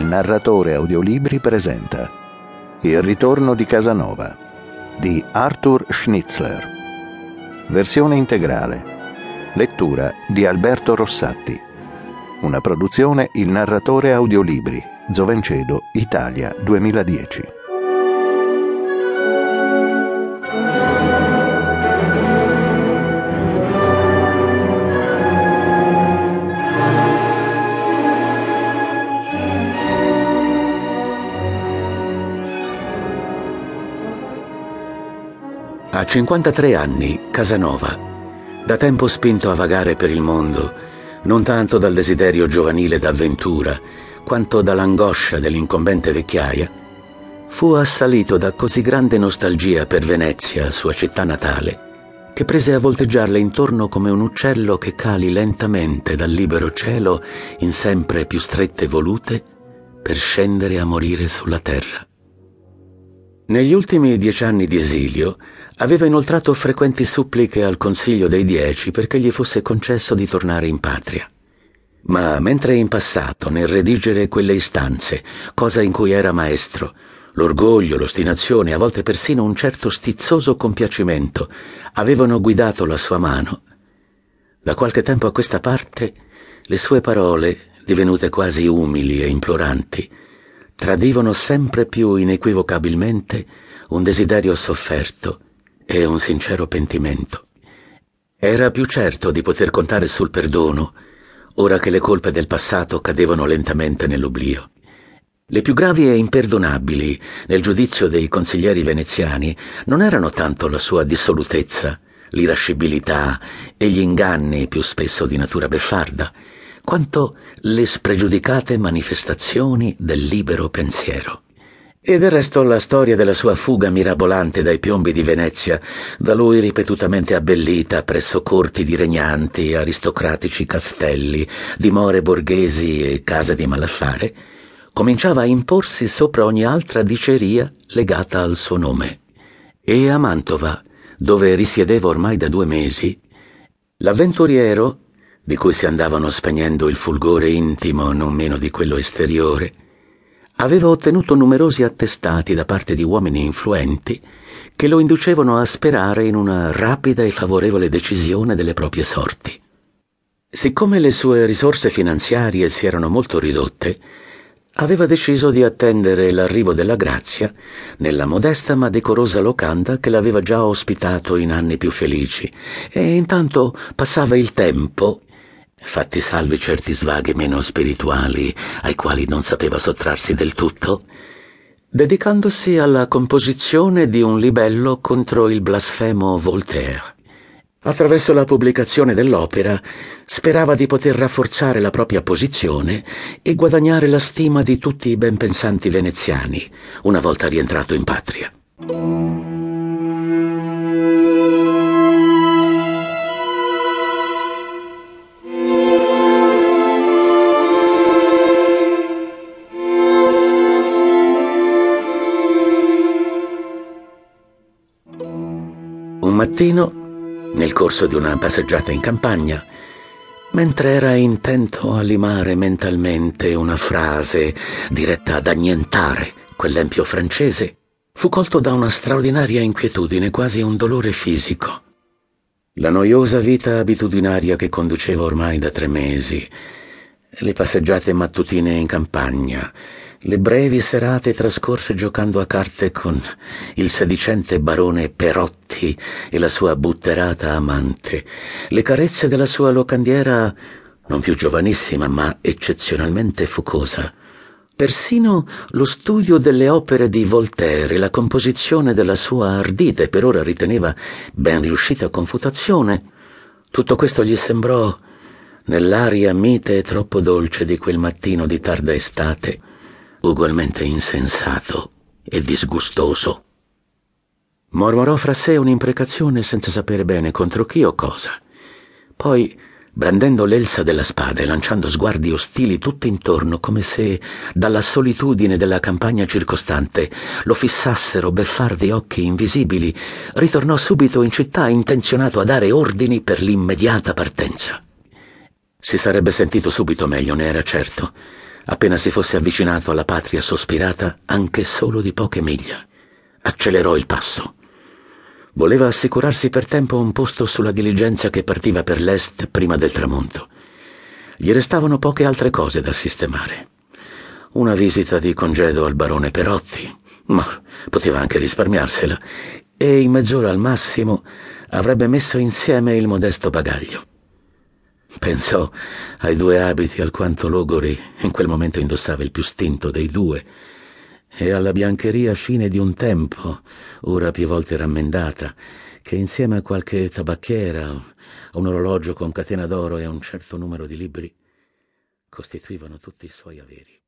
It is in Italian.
narratore audiolibri presenta Il ritorno di Casanova di Arthur Schnitzler. Versione integrale. Lettura di Alberto Rossatti. Una produzione Il narratore audiolibri, Zovencedo, Italia 2010. A 53 anni, Casanova, da tempo spinto a vagare per il mondo, non tanto dal desiderio giovanile d'avventura, quanto dall'angoscia dell'incombente vecchiaia, fu assalito da così grande nostalgia per Venezia, sua città natale, che prese a volteggiarle intorno come un uccello che cali lentamente dal libero cielo in sempre più strette volute per scendere a morire sulla terra. Negli ultimi dieci anni di esilio aveva inoltrato frequenti suppliche al Consiglio dei Dieci perché gli fosse concesso di tornare in patria. Ma mentre in passato, nel redigere quelle istanze, cosa in cui era maestro, l'orgoglio, l'ostinazione, a volte persino un certo stizzoso compiacimento avevano guidato la sua mano, da qualche tempo a questa parte le sue parole, divenute quasi umili e imploranti, tradivano sempre più inequivocabilmente un desiderio sofferto e un sincero pentimento. Era più certo di poter contare sul perdono, ora che le colpe del passato cadevano lentamente nell'oblio. Le più gravi e imperdonabili, nel giudizio dei consiglieri veneziani, non erano tanto la sua dissolutezza, l'irascibilità e gli inganni più spesso di natura beffarda, quanto le spregiudicate manifestazioni del libero pensiero. E del resto la storia della sua fuga mirabolante dai piombi di Venezia, da lui ripetutamente abbellita presso corti di regnanti aristocratici castelli, dimore borghesi e case di malaffare, cominciava a imporsi sopra ogni altra diceria legata al suo nome. E a Mantova, dove risiedeva ormai da due mesi, l'avventuriero di cui si andavano spegnendo il fulgore intimo non meno di quello esteriore, aveva ottenuto numerosi attestati da parte di uomini influenti che lo inducevano a sperare in una rapida e favorevole decisione delle proprie sorti. Siccome le sue risorse finanziarie si erano molto ridotte, aveva deciso di attendere l'arrivo della grazia nella modesta ma decorosa locanda che l'aveva già ospitato in anni più felici e intanto passava il tempo fatti salvi certi svaghi meno spirituali ai quali non sapeva sottrarsi del tutto, dedicandosi alla composizione di un libello contro il blasfemo Voltaire. Attraverso la pubblicazione dell'opera sperava di poter rafforzare la propria posizione e guadagnare la stima di tutti i ben pensanti veneziani una volta rientrato in patria. Un mattino, nel corso di una passeggiata in campagna, mentre era intento a limare mentalmente una frase diretta ad annientare quell'empio francese, fu colto da una straordinaria inquietudine, quasi un dolore fisico. La noiosa vita abitudinaria che conduceva ormai da tre mesi, le passeggiate mattutine in campagna, le brevi serate trascorse giocando a carte con il sedicente barone Perotti e la sua butterata amante, le carezze della sua locandiera non più giovanissima ma eccezionalmente focosa, persino lo studio delle opere di Voltaire e la composizione della sua ardita e per ora riteneva ben riuscita confutazione, tutto questo gli sembrò nell'aria mite e troppo dolce di quel mattino di tarda estate, ugualmente insensato e disgustoso. Mormorò fra sé un'imprecazione senza sapere bene contro chi o cosa. Poi, brandendo l'elsa della spada e lanciando sguardi ostili tutto intorno, come se dalla solitudine della campagna circostante lo fissassero beffardi occhi invisibili, ritornò subito in città intenzionato a dare ordini per l'immediata partenza. Si sarebbe sentito subito meglio, ne era certo Appena si fosse avvicinato alla patria sospirata, anche solo di poche miglia, accelerò il passo. Voleva assicurarsi per tempo un posto sulla diligenza che partiva per l'est prima del tramonto. Gli restavano poche altre cose da sistemare. Una visita di congedo al barone Perozzi, ma poteva anche risparmiarsela, e in mezz'ora al massimo avrebbe messo insieme il modesto bagaglio. Pensò ai due abiti alquanto logori in quel momento indossava il più stinto dei due e alla biancheria fine di un tempo, ora più volte rammendata, che insieme a qualche tabacchiera, un orologio con catena d'oro e un certo numero di libri costituivano tutti i suoi averi.